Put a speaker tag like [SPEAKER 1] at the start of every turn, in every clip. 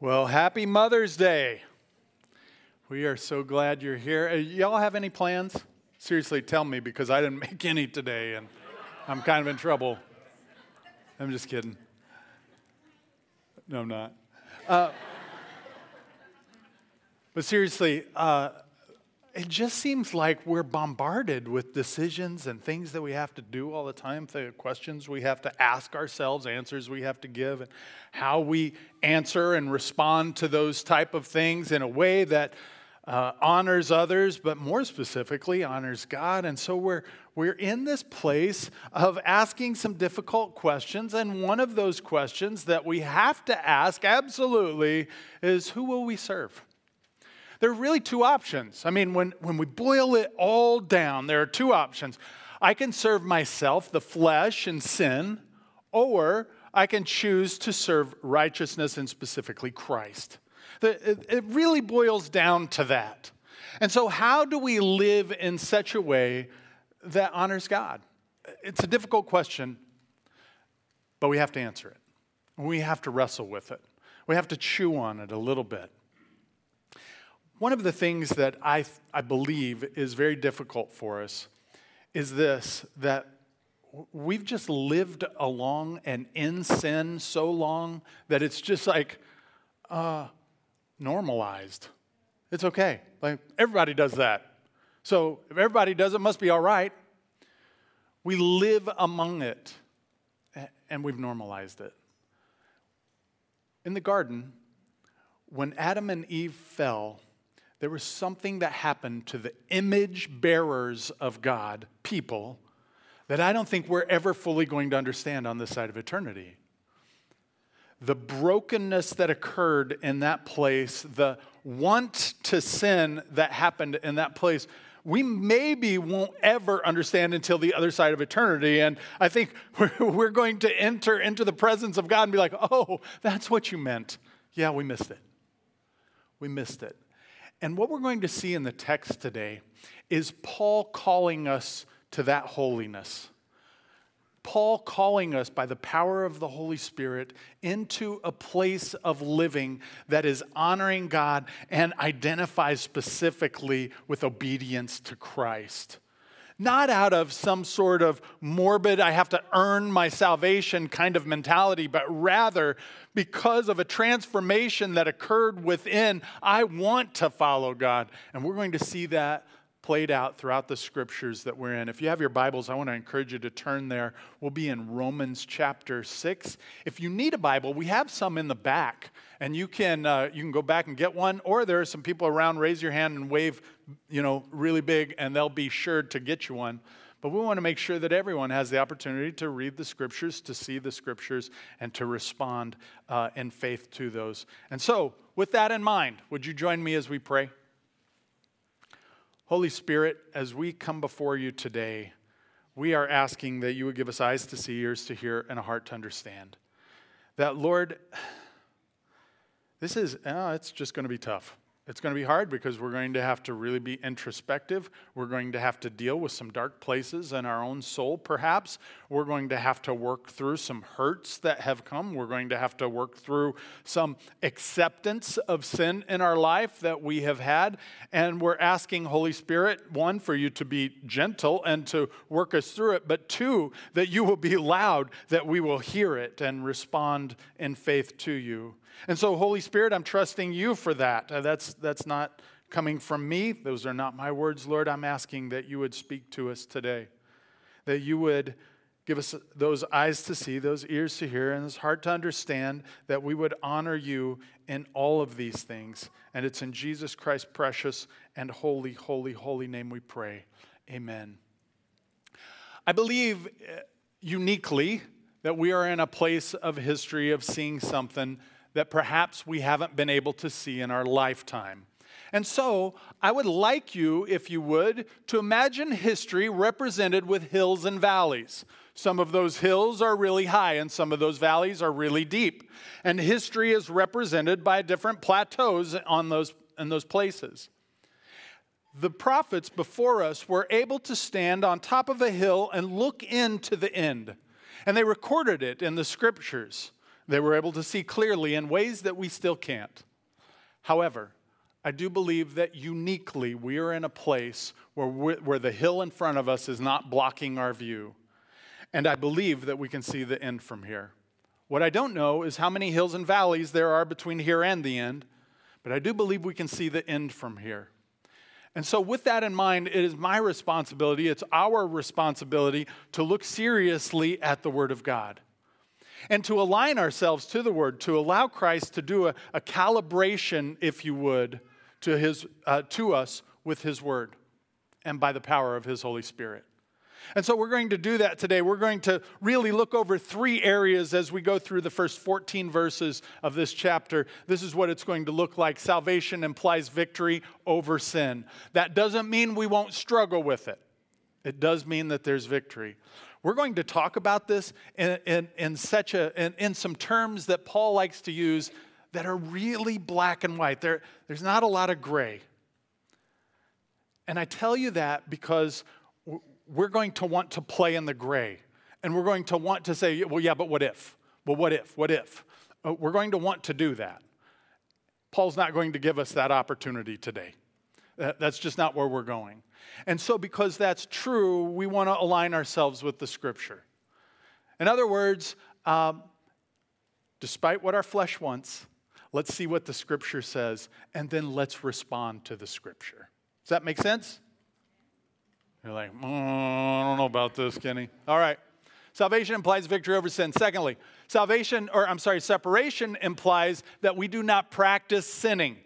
[SPEAKER 1] Well, happy Mother's Day. We are so glad you're here. Uh, y'all have any plans? Seriously, tell me because I didn't make any today and I'm kind of in trouble. I'm just kidding. No, I'm not. Uh, but seriously, uh, it just seems like we're bombarded with decisions and things that we have to do all the time, the questions we have to ask ourselves, answers we have to give, and how we answer and respond to those type of things in a way that uh, honors others, but more specifically honors God. And so we're we're in this place of asking some difficult questions, and one of those questions that we have to ask absolutely is, who will we serve? There are really two options. I mean, when, when we boil it all down, there are two options. I can serve myself, the flesh, and sin, or I can choose to serve righteousness and specifically Christ. It really boils down to that. And so, how do we live in such a way that honors God? It's a difficult question, but we have to answer it. We have to wrestle with it. We have to chew on it a little bit. One of the things that I, I believe is very difficult for us is this that we've just lived along and in sin so long that it's just like uh, normalized. It's okay. Like everybody does that. So if everybody does it, must be all right. We live among it and we've normalized it. In the garden, when Adam and Eve fell, there was something that happened to the image bearers of God, people, that I don't think we're ever fully going to understand on this side of eternity. The brokenness that occurred in that place, the want to sin that happened in that place, we maybe won't ever understand until the other side of eternity. And I think we're, going to enter into the presence of God and be like, oh, that's what you meant. Yeah, we missed it. We missed it. And what we're going to see in the text today is Paul calling us to that holiness. Paul calling us by the power of the Holy Spirit into a place of living that is honoring God and identifies specifically with obedience to Christ not out of some sort of morbid, I have to earn my salvation kind of mentality, but rather because of a transformation that occurred within, I want to follow God. And we're going to see that played out throughout the scriptures that we're in. If you have your Bibles, I want to encourage you to turn there. We'll be in Romans chapter 6. If you need a Bible, we have some in the back, and you can, uh, you can go back and get one, or there are some people around, raise your hand and wave, you know, really big, and they'll be sure to get you one. But we want to make sure that everyone has the opportunity to read the scriptures, to see the scriptures, and to respond uh, in faith to those. And so, with that in mind, would you join me as we pray? Holy Spirit, as we come before you today, we are asking that you would give us eyes to see, ears to hear, and a heart to understand. That, Lord, this is, oh, it's just going to be tough. It's going to be hard because we're going to have to really be introspective. We're going to have to deal with some dark places in our own soul, perhaps. We're going to have to work through some hurts that have come. We're going to have to work through some acceptance of sin in our life that we have had. And we're asking, Holy Spirit, one, for you to be gentle and to work us through it, but two, that you will be loud, that we will hear it and respond in faith to you. And so, Holy Spirit, I'm trusting you for that. Uh, that's, that's not coming from me. Those are not my words, Lord. I'm asking that you would speak to us today, that you would give us those eyes to see, those ears to hear, and this heart to understand, that we would honor you in all of these things. And it's in Jesus Christ's precious and holy, holy, holy name we pray. Amen. I believe uh, uniquely that we are in a place of history of seeing something that perhaps we haven't been able to see in our lifetime. And so, I would like you, if you would, to imagine history represented with hills and valleys. Some of those hills are really high, and some of those valleys are really deep. And history is represented by different plateaus on those, in those places. The prophets before us were able to stand on top of a hill and look into the end, and they recorded it in the scriptures. They were able to see clearly in ways that we still can't. However, I do believe that uniquely we are in a place where, where the hill in front of us is not blocking our view. And I believe that we can see the end from here. What I don't know is how many hills and valleys there are between here and the end, but I do believe we can see the end from here. And so, with that in mind, it is my responsibility, it's our responsibility to look seriously at the Word of God and to align ourselves to the Word, to allow Christ to do a, a calibration, if you would, to, his, uh, to us with His Word and by the power of His Holy Spirit. And so we're going to do that today. We're going to really look over three areas as we go through the first 14 verses of this chapter. This is what it's going to look like. Salvation implies victory over sin. That doesn't mean we won't struggle with it, it does mean that there's victory. We're going to talk about this in, in, in such a, in, in some terms that Paul likes to use that are really black and white. There, there's not a lot of gray. And I tell you that because we're going to want to play in the gray. And we're going to want to say, well, yeah, but what if? Well, what if? What if? Uh, we're going to want to do that. Paul's not going to give us that opportunity today. That's just not where we're going. And so, because that's true, we want to align ourselves with the scripture. In other words, um, despite what our flesh wants, let's see what the scripture says, and then let's respond to the scripture. Does that make sense? You're like, mm, I don't know about this, Kenny. All right. Salvation implies victory over sin. Secondly, salvation, or I'm sorry, separation implies that we do not practice sinning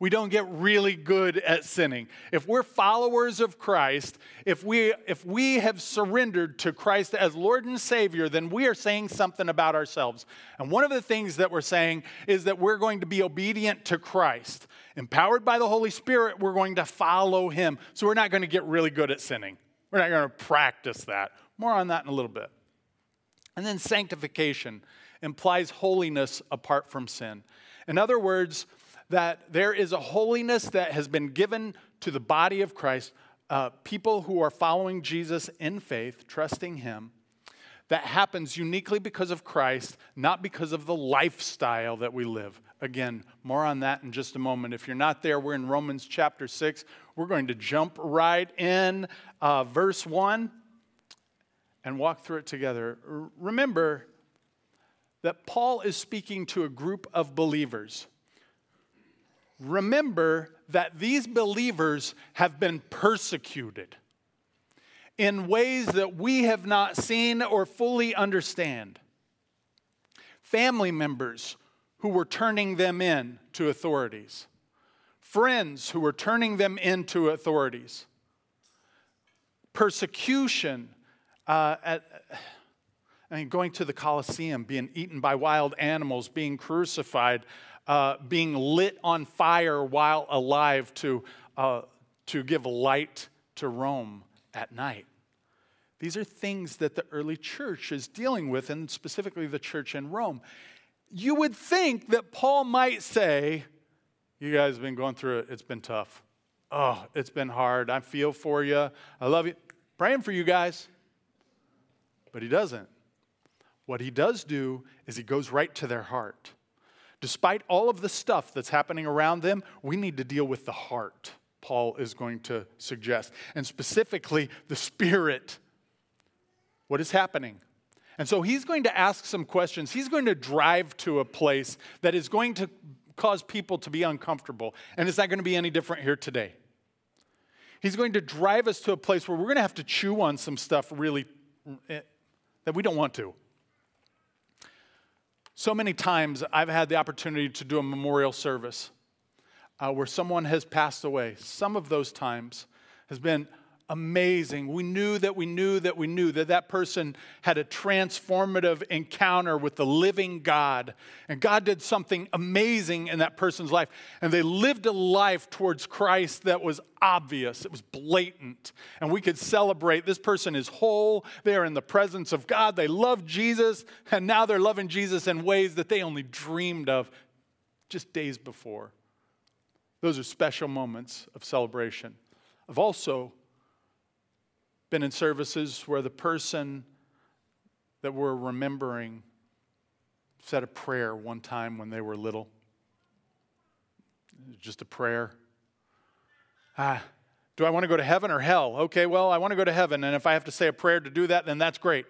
[SPEAKER 1] we don't get really good at sinning. If we're followers of Christ, if we, if we have surrendered to Christ as Lord and Savior, then we are saying something about ourselves. And one of the things that we're saying is that we're going to be obedient to Christ. Empowered by the Holy Spirit, we're going to follow Him. So we're not going to get really good at sinning. We're not going to practice that. More on that in a little bit. And then sanctification implies holiness apart from sin. In other words, that there is a holiness that has been given to the body of Christ, uh, people who are following Jesus in faith, trusting Him, that happens uniquely because of Christ, not because of the lifestyle that we live. Again, more on that in just a moment. If you're not there, we're in Romans chapter 6. We're going to jump right in uh, verse 1 and walk through it together. Remember that Paul is speaking to a group of believers remember that these believers have been persecuted in ways that we have not seen or fully understand. Family members who were turning them in to authorities, friends who were turning them into authorities, persecution uh, at. I mean, going to the Colosseum, being eaten by wild animals, being crucified, uh, being lit on fire while alive to, uh, to give light to Rome at night. These are things that the early church is dealing with, and specifically the church in Rome. You would think that Paul might say, You guys have been going through it, it's been tough. Oh, it's been hard. I feel for you. I love you. Praying for you guys. But he doesn't. What he does do is he goes right to their heart. Despite all of the stuff that's happening around them, we need to deal with the heart, Paul is going to suggest, and specifically the spirit. What is happening? And so he's going to ask some questions. He's going to drive to a place that is going to cause people to be uncomfortable. And it's not going to be any different here today. He's going to drive us to a place where we're going to have to chew on some stuff really eh, that we don't want to. So many times I've had the opportunity to do a memorial service uh, where someone has passed away. Some of those times has been amazing. We knew that we knew that we knew that that person had a transformative encounter with the living God. And God did something amazing in that person's life. And they lived a life towards Christ that was obvious, it was blatant. And we could celebrate this person is whole. They are in the presence of God. They love Jesus. And now they're loving Jesus in ways that they only dreamed of just days before. Those are special moments of celebration. I've also been in services where the person that we're remembering said a prayer one time when they were little. Just a prayer. Ah, do I want to go to heaven or hell? Okay, well, I want to go to heaven, and if I have to say a prayer to do that, then that's great.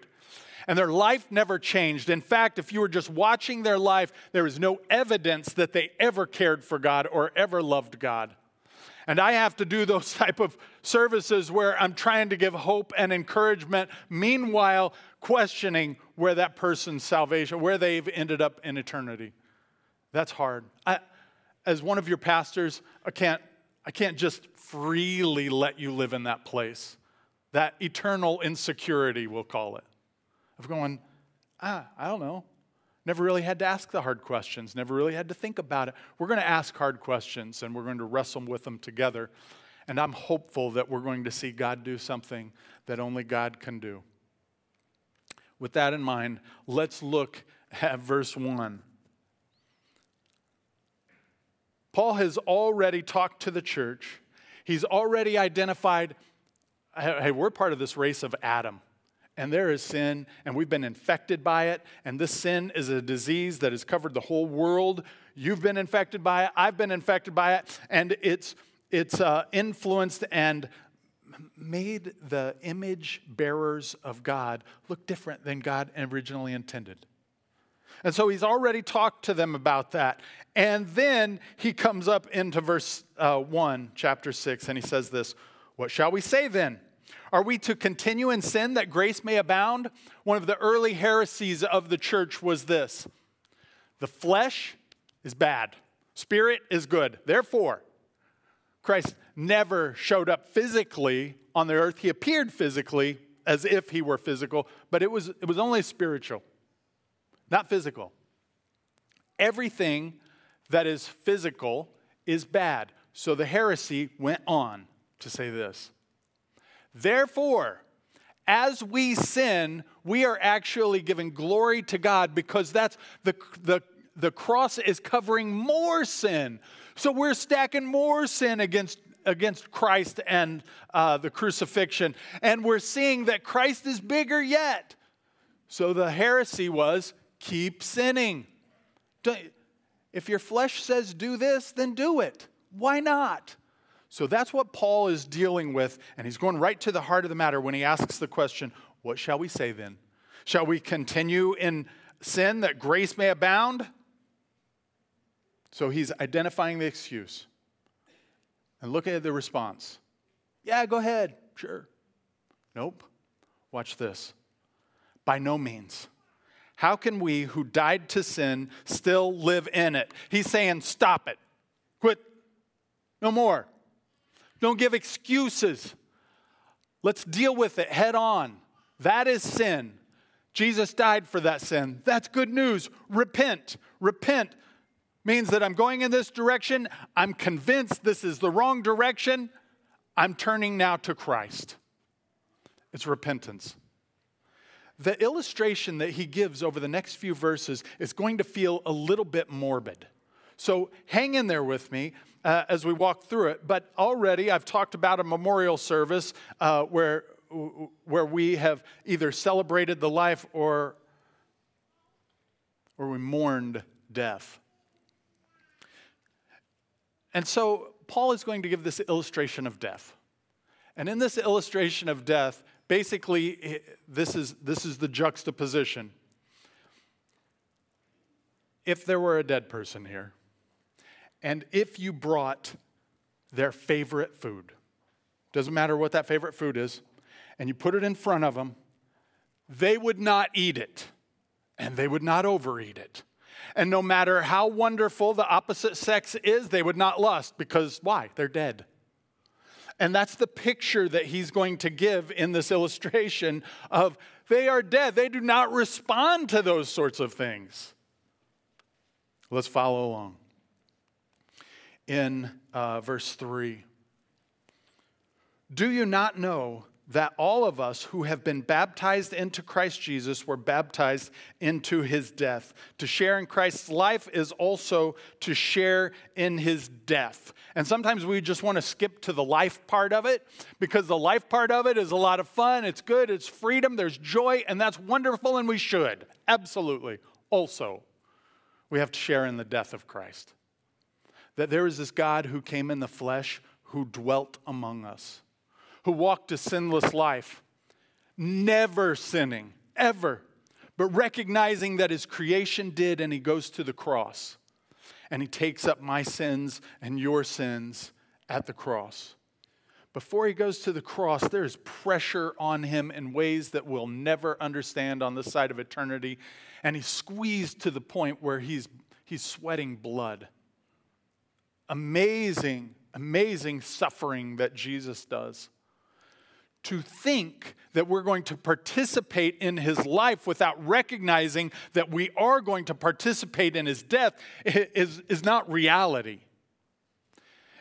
[SPEAKER 1] And their life never changed. In fact, if you were just watching their life, there is no evidence that they ever cared for God or ever loved God. And I have to do those type of services where I'm trying to give hope and encouragement, meanwhile questioning where that person's salvation, where they've ended up in eternity. That's hard. I, as one of your pastors, I can't, I can't just freely let you live in that place. That eternal insecurity, we'll call it. Of going, ah, I don't know. Never really had to ask the hard questions, never really had to think about it. We're going to ask hard questions and we're going to wrestle with them together. And I'm hopeful that we're going to see God do something that only God can do. With that in mind, let's look at verse 1. Paul has already talked to the church. He's already identified hey, we're part of this race of Adam and there is sin, and we've been infected by it. And this sin is a disease that has covered the whole world. You've been infected by it, I've been infected by it, and it's, it's uh, influenced and made the image bearers of God look different than God originally intended. And so he's already talked to them about that. And then he comes up into verse uh, 1, chapter 6, and he says this What shall we say then? Are we to continue in sin that grace may abound? One of the early heresies of the church was this the flesh is bad, spirit is good. Therefore, Christ never showed up physically on the earth. He appeared physically as if he were physical, but it was, it was only spiritual, not physical. Everything that is physical is bad. So the heresy went on to say this Therefore, as we sin, we are actually giving glory to God because that's the, the, the cross is covering more sin. So we're stacking more sin against, against Christ and uh, the crucifixion. And we're seeing that Christ is bigger yet. So the heresy was keep sinning. If your flesh says do this, then do it. Why not? So that's what Paul is dealing with, and he's going right to the heart of the matter when he asks the question, What shall we say then? Shall we continue in sin that grace may abound? So he's identifying the excuse. And look at the response. Yeah, go ahead. Sure. Nope. Watch this. By no means. How can we who died to sin still live in it? He's saying, stop it. Quit. No more. Don't give excuses. Let's deal with it head on. That is sin. Jesus died for that sin. That's good news. Repent. Repent means that I'm going in this direction. I'm convinced this is the wrong direction. I'm turning now to Christ. It's repentance. The illustration that he gives over the next few verses is going to feel a little bit morbid. So hang in there with me uh, as we walk through it. But already I've talked about a memorial service uh, where, where we have either celebrated the life or, or we mourned death. And so Paul is going to give this illustration of death. And in this illustration of death, basically, this is, this is the juxtaposition. If there were a dead person here, and if you brought their favorite food, doesn't matter what that favorite food is, and you put it in front of them, they would not eat it and they would not overeat it. And no matter how wonderful the opposite sex is, they would not lust because why? They're dead. And that's the picture that he's going to give in this illustration of they are dead. They do not respond to those sorts of things. Let's follow along in uh, verse 3. Do you not know that all of us who have been baptized into Christ Jesus were baptized into his death? To share in Christ's life is also to share in his death. And sometimes we just want to skip to the life part of it because the life part of it is a lot of fun, it's good, it's freedom, there's joy, and that's wonderful, and we should. Absolutely. Also. we have to share in the death of Christ. That there is this God who came in the flesh, who dwelt among us, who walked a sinless life, never sinning, ever, but recognizing that his creation did, and he goes to the cross and he takes up my sins and your sins at the cross. Before he goes to the cross, there's pressure on him in ways that we'll never understand on this side of eternity. And he's squeezed to the point where he's, he's sweating blood. Amazing, amazing suffering that Jesus does to think that we're going to participate in his life without recognizing that we are going to participate in his death is, is not reality.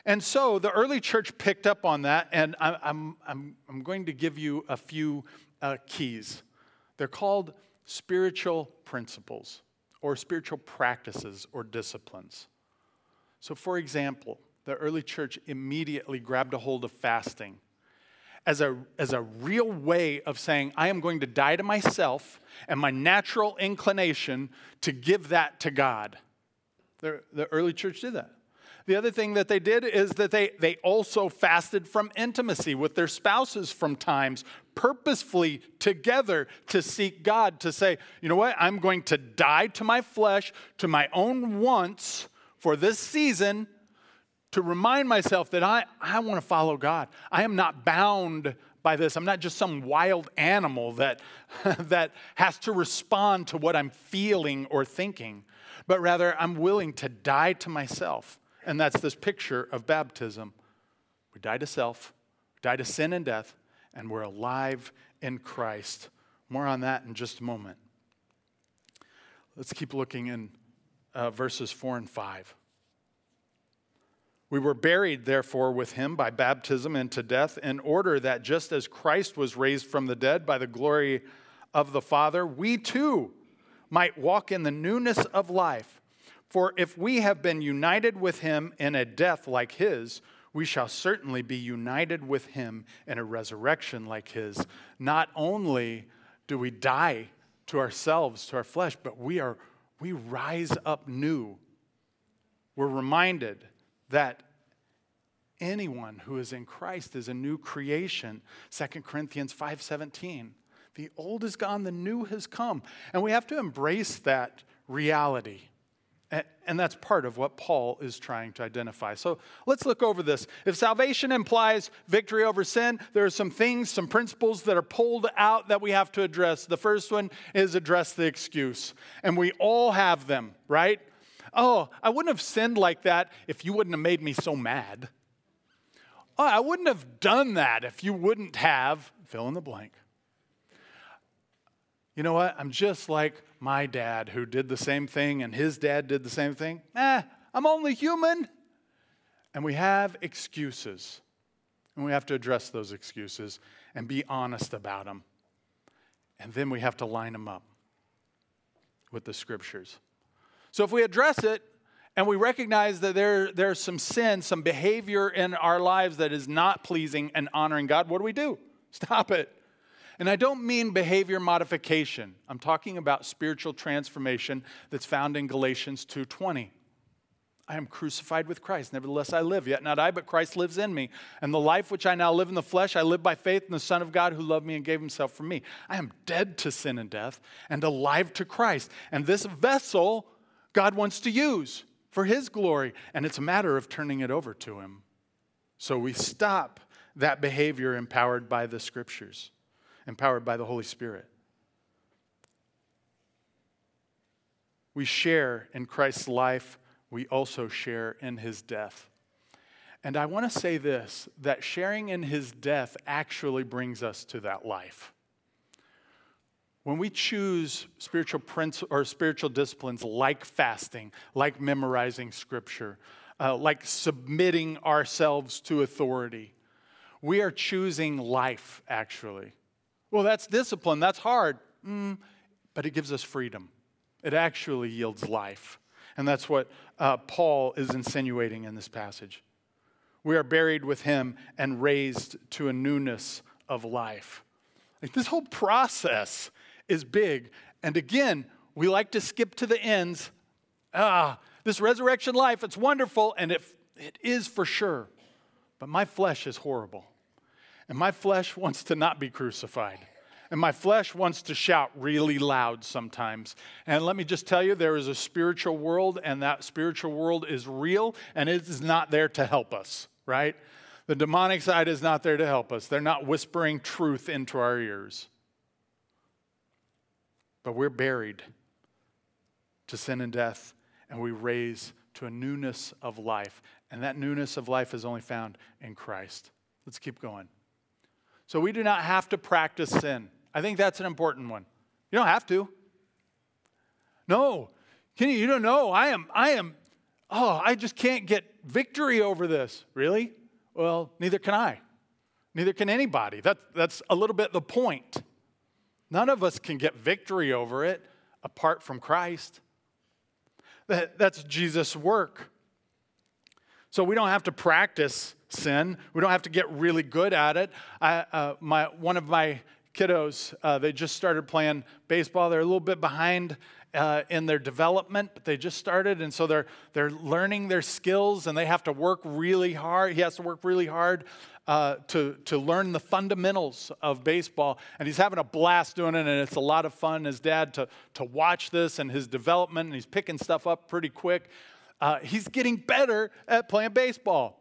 [SPEAKER 1] And so the early church picked up on that, and I'm, I'm, I'm going to give you a few uh, keys. They're called spiritual principles or spiritual practices or disciplines. So, for example, the early church immediately grabbed a hold of fasting as a, as a real way of saying, I am going to die to myself and my natural inclination to give that to God. The, the early church did that. The other thing that they did is that they, they also fasted from intimacy with their spouses from times, purposefully together to seek God, to say, you know what, I'm going to die to my flesh, to my own wants for this season to remind myself that I, I want to follow God. I am not bound by this. I'm not just some wild animal that, that has to respond to what I'm feeling or thinking, but rather I'm willing to die to myself. And that's this picture of baptism. We die to self, die to sin and death, and we're alive in Christ. More on that in just a moment. Let's keep looking in uh, verses 4 and 5. We were buried, therefore, with him by baptism into death, in order that just as Christ was raised from the dead by the glory of the Father, we too might walk in the newness of life. For if we have been united with him in a death like his, we shall certainly be united with him in a resurrection like his. Not only do we die to ourselves, to our flesh, but we are we rise up new. We're reminded that anyone who is in Christ is a new creation. 2 Corinthians 5:17. The old is gone, the new has come. And we have to embrace that reality. And that's part of what Paul is trying to identify. So let's look over this. If salvation implies victory over sin, there are some things, some principles that are pulled out that we have to address. The first one is address the excuse. And we all have them, right? Oh, I wouldn't have sinned like that if you wouldn't have made me so mad. Oh, I wouldn't have done that if you wouldn't have fill in the blank. You know what? I'm just like my dad who did the same thing and his dad did the same thing. Eh, I'm only human. And we have excuses. And we have to address those excuses and be honest about them. And then we have to line them up with the scriptures. So if we address it and we recognize that there, there's some sin, some behavior in our lives that is not pleasing and honoring God, what do we do? Stop it. And I don't mean behavior modification. I'm talking about spiritual transformation that's found in Galatians 2:20. I am crucified with Christ. Nevertheless, I live. Yet not I, but Christ lives in me. And the life which I now live in the flesh, I live by faith in the Son of God who loved me and gave himself for me. I am dead to sin and death and alive to Christ. And this vessel God wants to use for his glory. And it's a matter of turning it over to him. So we stop that behavior empowered by the scriptures, empowered by the Holy Spirit. We share in Christ's life we also share in his death. And I want to say this that sharing in his death actually brings us to that life. When we choose spiritual prince or spiritual disciplines like fasting, like memorizing scripture, uh, like submitting ourselves to authority, we are choosing life, actually. Well, that's discipline, that's hard, mm, but it gives us freedom. It actually yields life. And that's what uh, Paul is insinuating in this passage. We are buried with him and raised to a newness of life. Like this whole process is big. And again, we like to skip to the ends ah, this resurrection life, it's wonderful, and it, it is for sure. But my flesh is horrible. And my flesh wants to not be crucified. And my flesh wants to shout really loud sometimes. And let me just tell you, there is a spiritual world, and that spiritual world is real, and it is not there to help us, right? The demonic side is not there to help us. They're not whispering truth into our ears. But we're buried to sin and death, and we raise to a newness of life. And that newness of life is only found in Christ. Let's keep going. So we do not have to practice sin. I think that's an important one. You don't have to. No. Can you, you don't know. I am, I am, oh, I just can't get victory over this. Really? Well, neither can I. Neither can anybody. That, that's a little bit the point. None of us can get victory over it apart from Christ. That, that's Jesus' work. So we don't have to practice sin. We don't have to get really good at it. I, uh, my, one of my kiddos, uh, they just started playing baseball. They're a little bit behind uh, in their development, but they just started, and so they're they're learning their skills, and they have to work really hard. He has to work really hard uh, to to learn the fundamentals of baseball, and he's having a blast doing it, and it's a lot of fun. His dad to to watch this and his development, and he's picking stuff up pretty quick. Uh, he's getting better at playing baseball.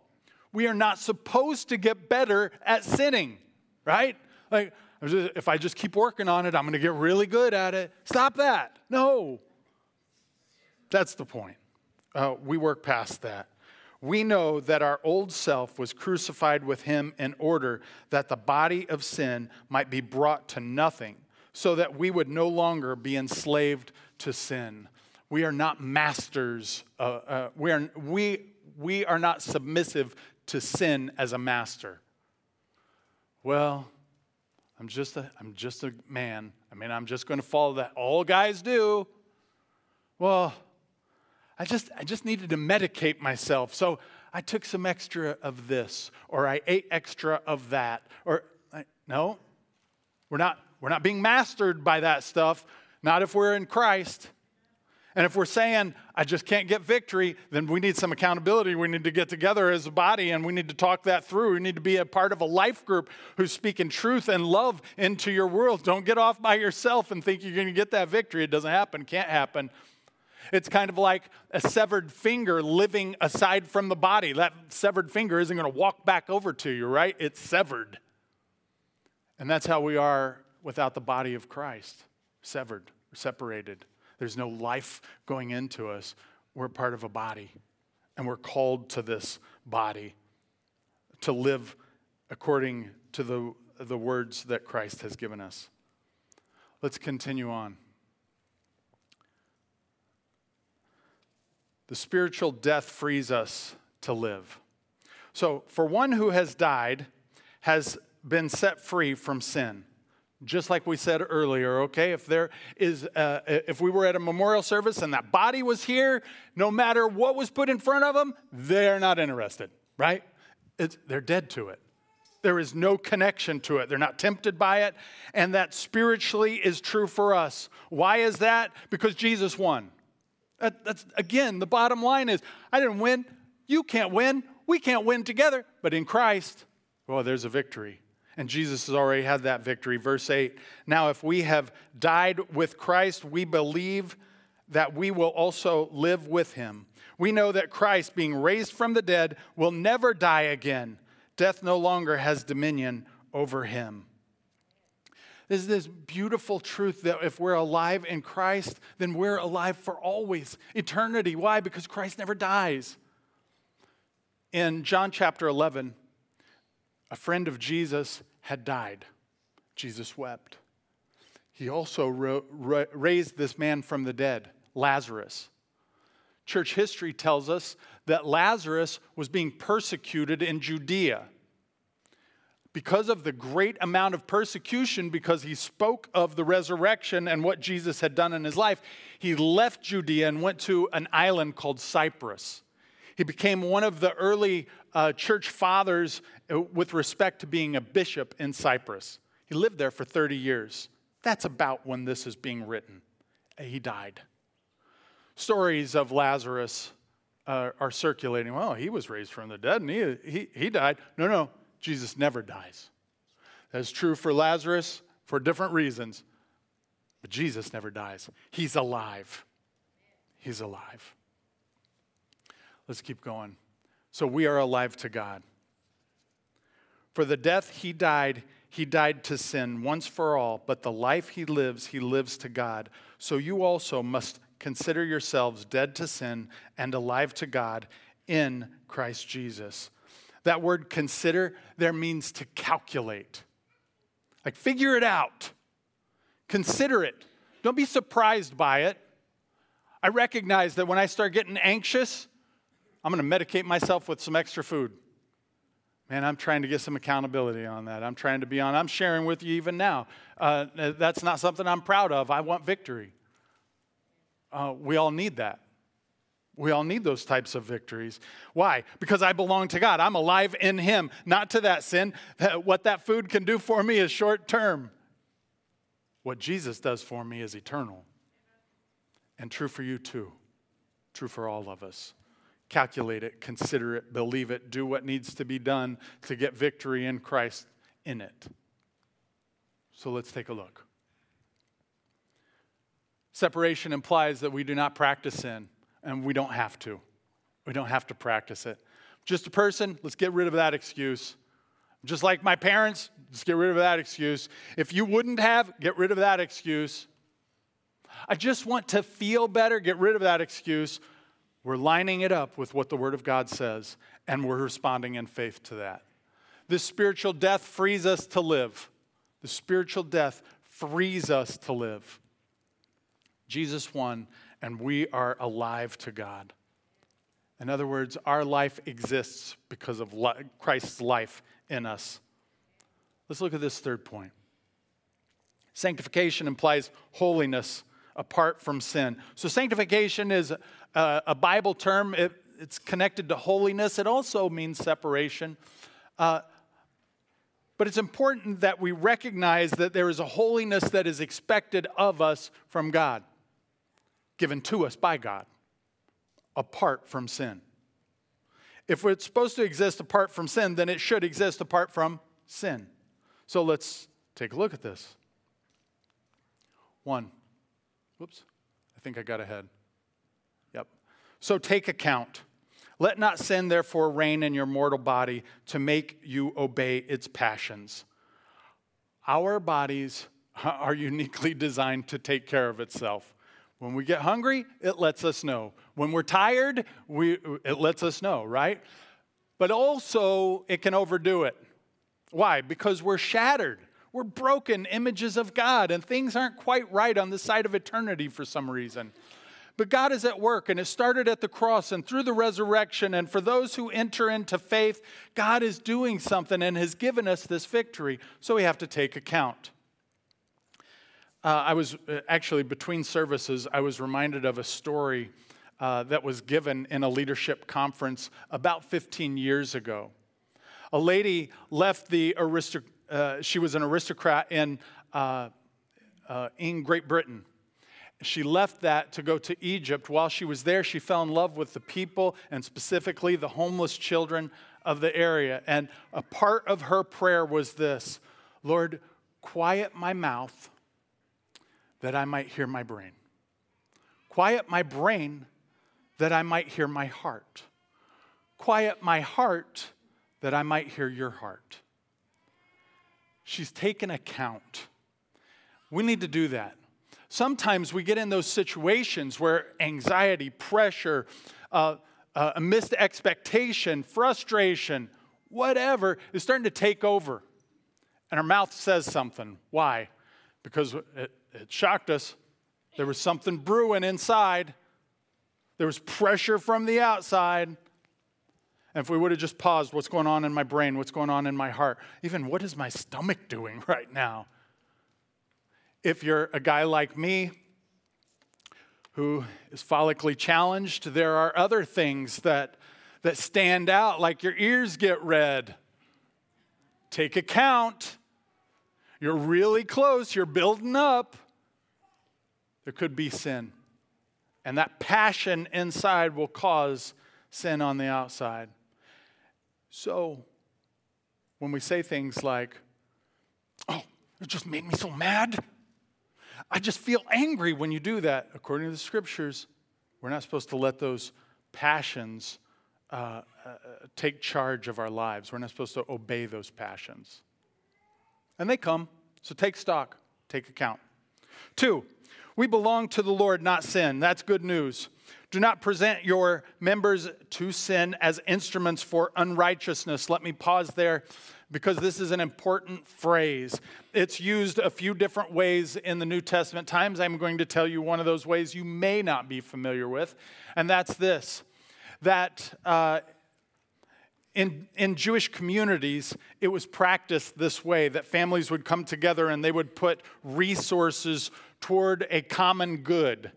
[SPEAKER 1] We are not supposed to get better at sinning, right? Like if I just keep working on it, I'm going to get really good at it. Stop that. No. That's the point. Uh, we work past that. We know that our old self was crucified with him in order that the body of sin might be brought to nothing, so that we would no longer be enslaved to sin. We are not masters. Uh, uh, we, are, we, we are not submissive to sin as a master. Well, I'm just a, I'm just a man. I mean, I'm just going to follow that. All guys do. Well, I just, I just needed to medicate myself. So I took some extra of this, or I ate extra of that. Or, I, no, we're not, we're not being mastered by that stuff, not if we're in Christ. And if we're saying, I just can't get victory, then we need some accountability. We need to get together as a body and we need to talk that through. We need to be a part of a life group who's speaking truth and love into your world. Don't get off by yourself and think you're going to get that victory. It doesn't happen, can't happen. It's kind of like a severed finger living aside from the body. That severed finger isn't going to walk back over to you, right? It's severed. And that's how we are without the body of Christ severed, separated. There's no life going into us. We're part of a body, and we're called to this body to live according to the, the words that Christ has given us. Let's continue on. The spiritual death frees us to live. So, for one who has died, has been set free from sin just like we said earlier okay? If there is uh, if we were at a memorial service and that body was here no matter what was put in front of them they're not interested right? It's, they're dead to it. There is no connection to it. They're not tempted by it. And that spiritually is true for us. Why is that? Because jesus won. That, that's again the bottom line is i didn't win. You can't win. We can't win together. But in christ well there's a victory and Jesus has already had that victory. Verse 8 Now, if we have died with Christ, we believe that we will also live with him. We know that Christ, being raised from the dead, will never die again. Death no longer has dominion over him. There's this beautiful truth that if we're alive in Christ, then we're alive for always, eternity. Why? Because Christ never dies. In John chapter 11, a friend of Jesus had died. Jesus wept. He also ro- ra- raised this man from the dead, Lazarus. Church history tells us that Lazarus was being persecuted in Judea. Because of the great amount of persecution, because he spoke of the resurrection and what Jesus had done in his life, he left Judea and went to an island called Cyprus. He became one of the early uh, church fathers uh, with respect to being a bishop in Cyprus. He lived there for 30 years. That's about when this is being written. He died. stories of Lazarus uh, are circulating. Well, he was raised from the dead and he, he, he died. No, no, Jesus never dies. That's true for Lazarus for different reasons, but Jesus never dies. He's alive. He's alive. Let's keep going. So we are alive to God. For the death he died, he died to sin once for all, but the life he lives, he lives to God. So you also must consider yourselves dead to sin and alive to God in Christ Jesus. That word consider there means to calculate. Like figure it out. Consider it. Don't be surprised by it. I recognize that when I start getting anxious, I'm going to medicate myself with some extra food. Man, I'm trying to get some accountability on that. I'm trying to be on. I'm sharing with you even now. Uh, that's not something I'm proud of. I want victory. Uh, we all need that. We all need those types of victories. Why? Because I belong to God. I'm alive in Him, not to that sin. What that food can do for me is short term. What Jesus does for me is eternal. And true for you too. True for all of us. Calculate it, consider it, believe it, do what needs to be done to get victory in Christ in it. So let's take a look. Separation implies that we do not practice sin, and we don't have to. We don't have to practice it. Just a person, let's get rid of that excuse. Just like my parents, let's get rid of that excuse. If you wouldn't have, get rid of that excuse. I just want to feel better, get rid of that excuse. We're lining it up with what the Word of God says, and we're responding in faith to that. This spiritual death frees us to live. The spiritual death frees us to live. Jesus won, and we are alive to God. In other words, our life exists because of Christ's life in us. Let's look at this third point. Sanctification implies holiness apart from sin. So, sanctification is a, a Bible term, it, it's connected to holiness, it also means separation. Uh, but it's important that we recognize that there is a holiness that is expected of us from God, given to us by God, apart from sin. If it's supposed to exist apart from sin, then it should exist apart from sin. So let's take a look at this. One, Whoops, I think I got ahead. So take account. Let not sin, therefore, reign in your mortal body to make you obey its passions. Our bodies are uniquely designed to take care of itself. When we get hungry, it lets us know. When we're tired, we, it lets us know, right? But also, it can overdo it. Why? Because we're shattered. We're broken images of God, and things aren't quite right on the side of eternity for some reason. But God is at work, and it started at the cross and through the resurrection. And for those who enter into faith, God is doing something and has given us this victory. So we have to take account. Uh, I was uh, actually between services, I was reminded of a story uh, that was given in a leadership conference about 15 years ago. A lady left the aristocracy uh, she was an aristocrat in, uh, uh, in Great Britain. She left that to go to Egypt. While she was there, she fell in love with the people and specifically the homeless children of the area. And a part of her prayer was this Lord, quiet my mouth that I might hear my brain. Quiet my brain that I might hear my heart. Quiet my heart that I might hear your heart. She's taken account. We need to do that. Sometimes we get in those situations where anxiety, pressure, uh, uh, missed expectation, frustration, whatever is starting to take over. And our mouth says something. Why? Because it, it shocked us. There was something brewing inside, there was pressure from the outside. And if we would have just paused, what's going on in my brain? What's going on in my heart? Even what is my stomach doing right now? If you're a guy like me who is follically challenged, there are other things that, that stand out, like your ears get red. Take account. You're really close, you're building up. There could be sin. And that passion inside will cause sin on the outside. So, when we say things like, oh, it just made me so mad, I just feel angry when you do that, according to the scriptures, we're not supposed to let those passions uh, uh, take charge of our lives. We're not supposed to obey those passions. And they come, so take stock, take account. Two, we belong to the Lord, not sin. That's good news. Do not present your members to sin as instruments for unrighteousness. Let me pause there because this is an important phrase. It's used a few different ways in the New Testament times. I'm going to tell you one of those ways you may not be familiar with, and that's this that uh, in, in Jewish communities, it was practiced this way that families would come together and they would put resources toward a common good.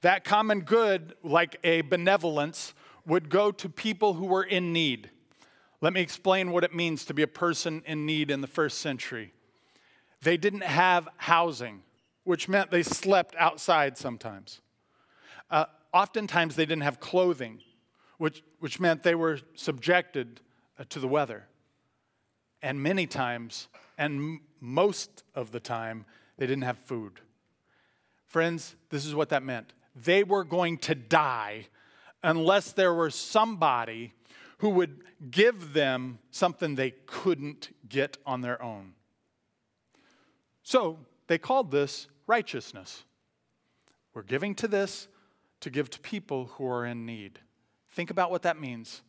[SPEAKER 1] That common good, like a benevolence, would go to people who were in need. Let me explain what it means to be a person in need in the first century. They didn't have housing, which meant they slept outside sometimes. Uh, oftentimes, they didn't have clothing, which, which meant they were subjected uh, to the weather. And many times, and most of the time, they didn't have food. Friends, this is what that meant. They were going to die unless there were somebody who would give them something they couldn't get on their own. So they called this righteousness. We're giving to this to give to people who are in need. Think about what that means.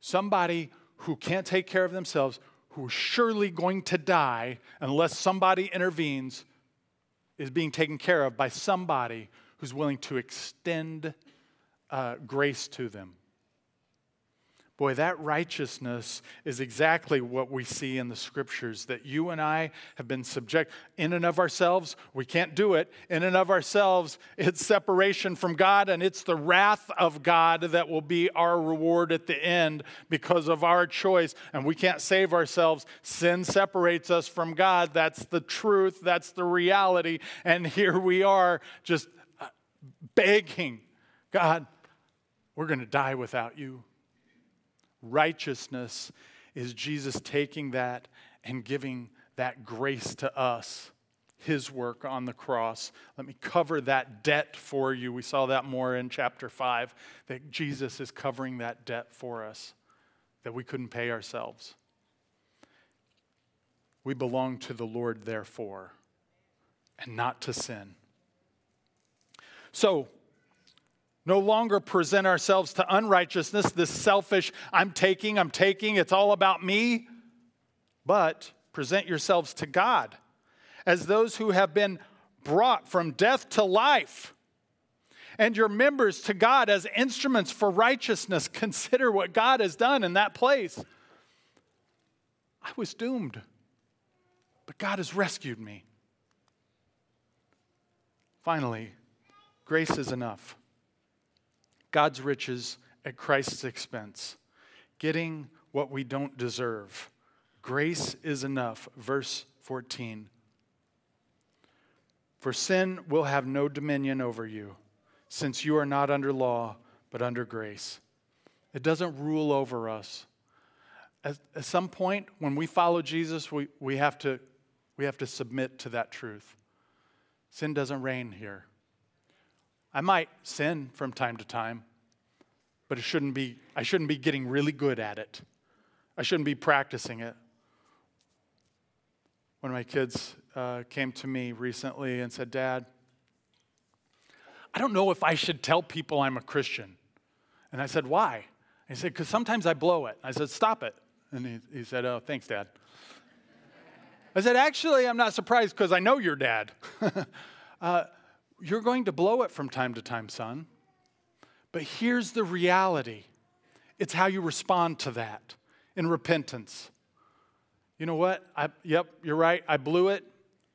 [SPEAKER 1] Somebody who can't take care of themselves, who is surely going to die unless somebody intervenes, is being taken care of by somebody who's willing to extend uh, grace to them. Boy, that righteousness is exactly what we see in the scriptures that you and I have been subject in and of ourselves. We can't do it. In and of ourselves, it's separation from God, and it's the wrath of God that will be our reward at the end because of our choice. And we can't save ourselves. Sin separates us from God. That's the truth, that's the reality. And here we are just uh, begging God, we're going to die without you. Righteousness is Jesus taking that and giving that grace to us, his work on the cross. Let me cover that debt for you. We saw that more in chapter 5, that Jesus is covering that debt for us that we couldn't pay ourselves. We belong to the Lord, therefore, and not to sin. So, no longer present ourselves to unrighteousness, this selfish, I'm taking, I'm taking, it's all about me. But present yourselves to God as those who have been brought from death to life, and your members to God as instruments for righteousness. Consider what God has done in that place. I was doomed, but God has rescued me. Finally, grace is enough. God's riches at Christ's expense, getting what we don't deserve. Grace is enough. Verse 14. For sin will have no dominion over you, since you are not under law, but under grace. It doesn't rule over us. At, at some point, when we follow Jesus, we, we, have to, we have to submit to that truth. Sin doesn't reign here. I might sin from time to time, but it shouldn't be, I shouldn't be getting really good at it. I shouldn't be practicing it. One of my kids uh, came to me recently and said, Dad, I don't know if I should tell people I'm a Christian. And I said, Why? He said, Because sometimes I blow it. I said, Stop it. And he, he said, Oh, thanks, Dad. I said, Actually, I'm not surprised because I know your dad. uh, you're going to blow it from time to time, son. But here's the reality it's how you respond to that in repentance. You know what? I, yep, you're right. I blew it.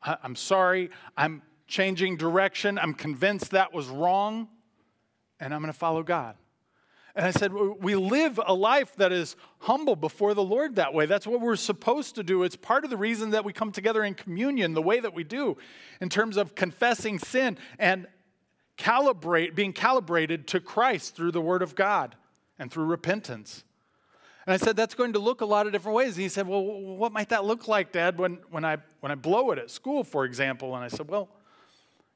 [SPEAKER 1] I, I'm sorry. I'm changing direction. I'm convinced that was wrong, and I'm going to follow God. And I said, we live a life that is humble before the Lord that way. That's what we're supposed to do. It's part of the reason that we come together in communion the way that we do, in terms of confessing sin. And calibrate, being calibrated to Christ through the Word of God and through repentance. And I said, that's going to look a lot of different ways. And he said, well, what might that look like, Dad, when, when, I, when I blow it at school, for example? And I said, well,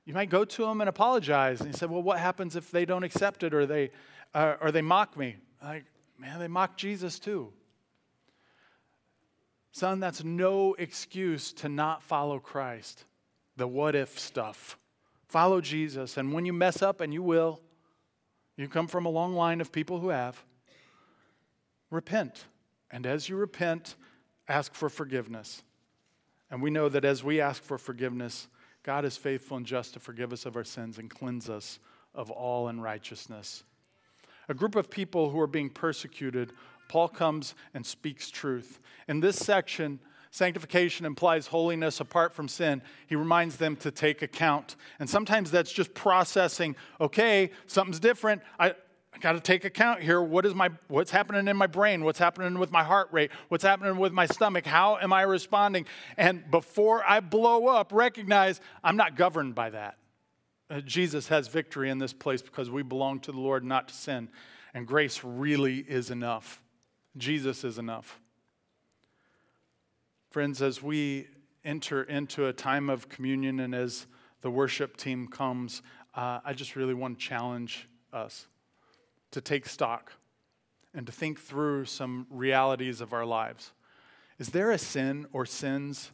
[SPEAKER 1] you might go to them and apologize. And he said, well, what happens if they don't accept it or they, uh, or they mock me? Like, man, they mock Jesus too. Son, that's no excuse to not follow Christ. The what if stuff. Follow Jesus. And when you mess up, and you will, you come from a long line of people who have, repent. And as you repent, ask for forgiveness. And we know that as we ask for forgiveness, God is faithful and just to forgive us of our sins and cleanse us of all unrighteousness. A group of people who are being persecuted Paul comes and speaks truth. In this section, sanctification implies holiness apart from sin. He reminds them to take account. And sometimes that's just processing, okay, something's different. I, I got to take account here. What is my what's happening in my brain? What's happening with my heart rate? What's happening with my stomach? How am I responding? And before I blow up, recognize I'm not governed by that. Uh, Jesus has victory in this place because we belong to the Lord, not to sin. And grace really is enough. Jesus is enough. Friends, as we enter into a time of communion and as the worship team comes, uh, I just really want to challenge us to take stock and to think through some realities of our lives. Is there a sin or sins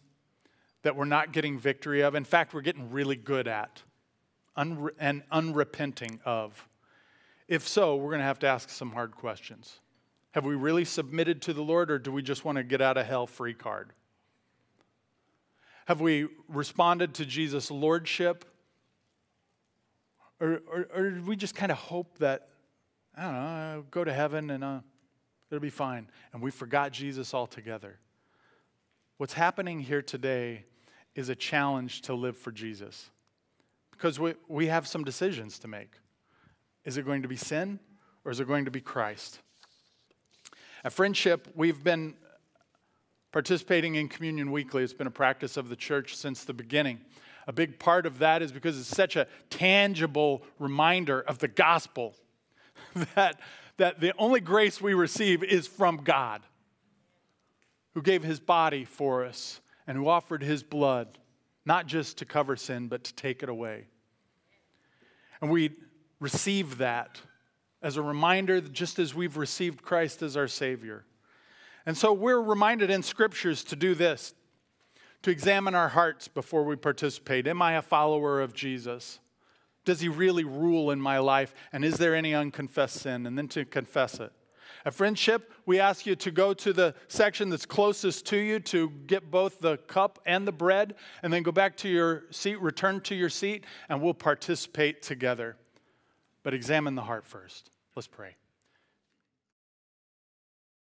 [SPEAKER 1] that we're not getting victory of? In fact, we're getting really good at unre- and unrepenting of. If so, we're going to have to ask some hard questions. Have we really submitted to the Lord, or do we just want to get out of hell free card? Have we responded to Jesus' lordship? Or, or, or we just kind of hope that, I don't know, I'll go to heaven and uh, it'll be fine? And we forgot Jesus altogether. What's happening here today is a challenge to live for Jesus because we, we have some decisions to make. Is it going to be sin or is it going to be Christ? At Friendship, we've been participating in Communion Weekly. It's been a practice of the church since the beginning. A big part of that is because it's such a tangible reminder of the gospel that, that the only grace we receive is from God, who gave his body for us and who offered his blood, not just to cover sin, but to take it away. And we receive that as a reminder, just as we've received Christ as our Savior. And so we're reminded in scriptures to do this to examine our hearts before we participate. Am I a follower of Jesus? Does he really rule in my life? And is there any unconfessed sin? And then to confess it. At Friendship, we ask you to go to the section that's closest to you to get both the cup and the bread, and then go back to your seat, return to your seat, and we'll participate together. But examine the heart first. Let's pray.